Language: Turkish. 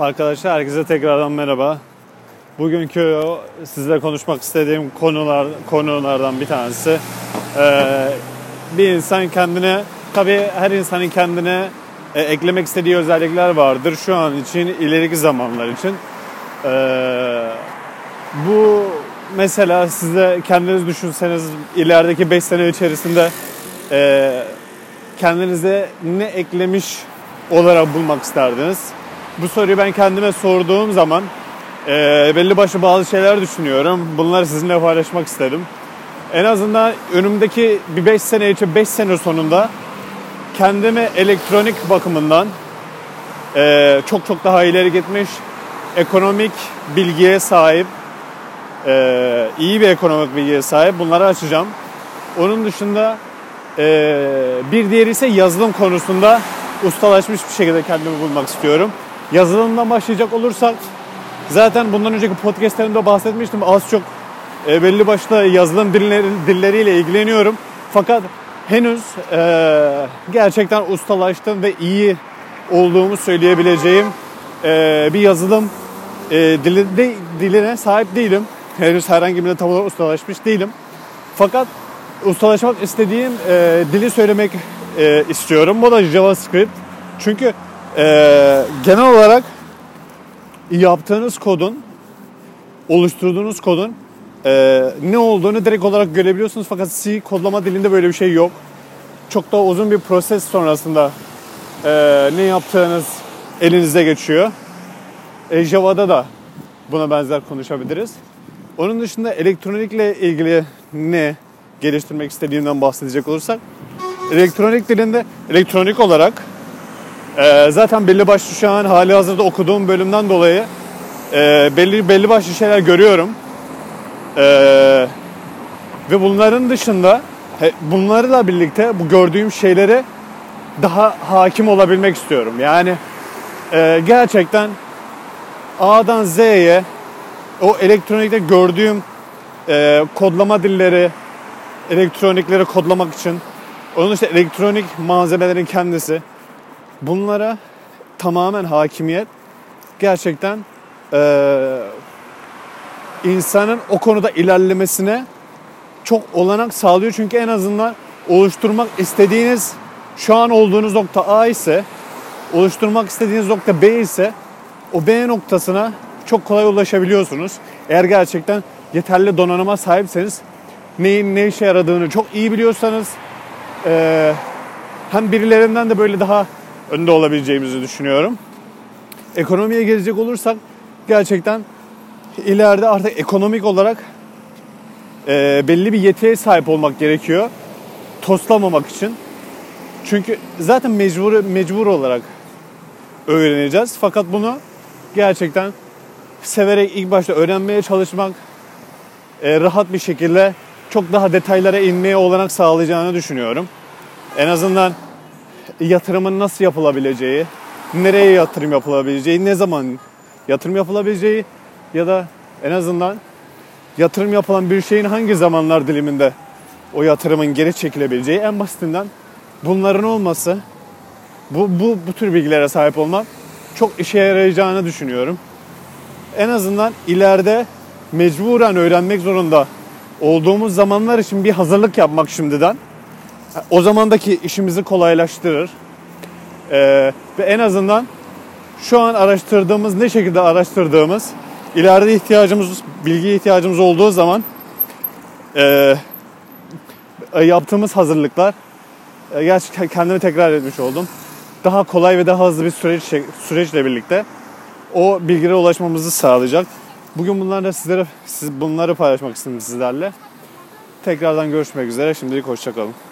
Arkadaşlar herkese tekrardan merhaba. Bugünkü sizle konuşmak istediğim konular konulardan bir tanesi. Ee, bir insan kendine, tabii her insanın kendine e, eklemek istediği özellikler vardır. Şu an için, ileriki zamanlar için. Ee, bu mesela size kendiniz düşünseniz ilerideki 5 sene içerisinde e, kendinize ne eklemiş olarak bulmak isterdiniz? Bu soruyu ben kendime sorduğum zaman e, belli başlı bazı şeyler düşünüyorum. Bunları sizinle paylaşmak istedim. En azından önümdeki bir 5 sene için 5 sene sonunda kendimi elektronik bakımından e, çok çok daha ileri gitmiş ekonomik bilgiye sahip e, iyi bir ekonomik bilgiye sahip bunları açacağım. Onun dışında e, bir diğeri ise yazılım konusunda ustalaşmış bir şekilde kendimi bulmak istiyorum. Yazılımdan başlayacak olursak zaten bundan önceki podcastlerimde bahsetmiştim. Az çok e, belli başlı yazılım dilleri, dilleriyle ilgileniyorum. Fakat henüz e, gerçekten ustalaştım ve iyi olduğumu söyleyebileceğim e, bir yazılım e, dili, diline sahip değilim. Henüz herhangi birine tam olarak ustalaşmış değilim. Fakat ustalaşmak istediğim e, dili söylemek e, istiyorum. Bu da JavaScript. Çünkü e, genel olarak yaptığınız kodun, oluşturduğunuz kodun e, ne olduğunu direkt olarak görebiliyorsunuz. Fakat C kodlama dilinde böyle bir şey yok. Çok daha uzun bir proses sonrasında e, ne yaptığınız elinize geçiyor. E, Java'da da buna benzer konuşabiliriz. Onun dışında elektronikle ilgili ne geliştirmek istediğimden bahsedecek olursak elektronik dilinde elektronik olarak e, zaten belli başlı şu an hali hazırda okuduğum bölümden dolayı e, belli belli başlı şeyler görüyorum. E, ve bunların dışında he, bunlarla birlikte bu gördüğüm şeylere daha hakim olabilmek istiyorum. Yani e, gerçekten A'dan Z'ye o elektronikte gördüğüm e, kodlama dilleri, elektronikleri kodlamak için, onun işte elektronik malzemelerin kendisi, bunlara tamamen hakimiyet gerçekten e, insanın o konuda ilerlemesine çok olanak sağlıyor. Çünkü en azından oluşturmak istediğiniz şu an olduğunuz nokta A ise oluşturmak istediğiniz nokta B ise o B noktasına çok kolay ulaşabiliyorsunuz. Eğer gerçekten yeterli donanıma sahipseniz neyin ne işe yaradığını çok iyi biliyorsanız e, hem birilerinden de böyle daha önde olabileceğimizi düşünüyorum. Ekonomiye gelecek olursak gerçekten ileride artık ekonomik olarak e, belli bir yetiye sahip olmak gerekiyor. Toslamamak için. Çünkü zaten mecbur mecbur olarak öğreneceğiz. Fakat bunu gerçekten severek ilk başta öğrenmeye çalışmak e, rahat bir şekilde çok daha detaylara inmeye olanak sağlayacağını düşünüyorum. En azından yatırımın nasıl yapılabileceği, nereye yatırım yapılabileceği, ne zaman yatırım yapılabileceği ya da en azından yatırım yapılan bir şeyin hangi zamanlar diliminde o yatırımın geri çekilebileceği en basitinden bunların olması bu, bu, bu tür bilgilere sahip olmak çok işe yarayacağını düşünüyorum. En azından ileride mecburen öğrenmek zorunda olduğumuz zamanlar için bir hazırlık yapmak şimdiden o zamandaki işimizi kolaylaştırır. Ee, ve en azından şu an araştırdığımız ne şekilde araştırdığımız ileride ihtiyacımız bilgi ihtiyacımız olduğu zaman e, yaptığımız hazırlıklar e, gerçekten kendimi tekrar etmiş oldum. Daha kolay ve daha hızlı bir süreç süreçle birlikte o bilgilere ulaşmamızı sağlayacak. Bugün bunlarla sizlere siz bunları paylaşmak istedim sizlerle. Tekrardan görüşmek üzere. Şimdilik hoşçakalın.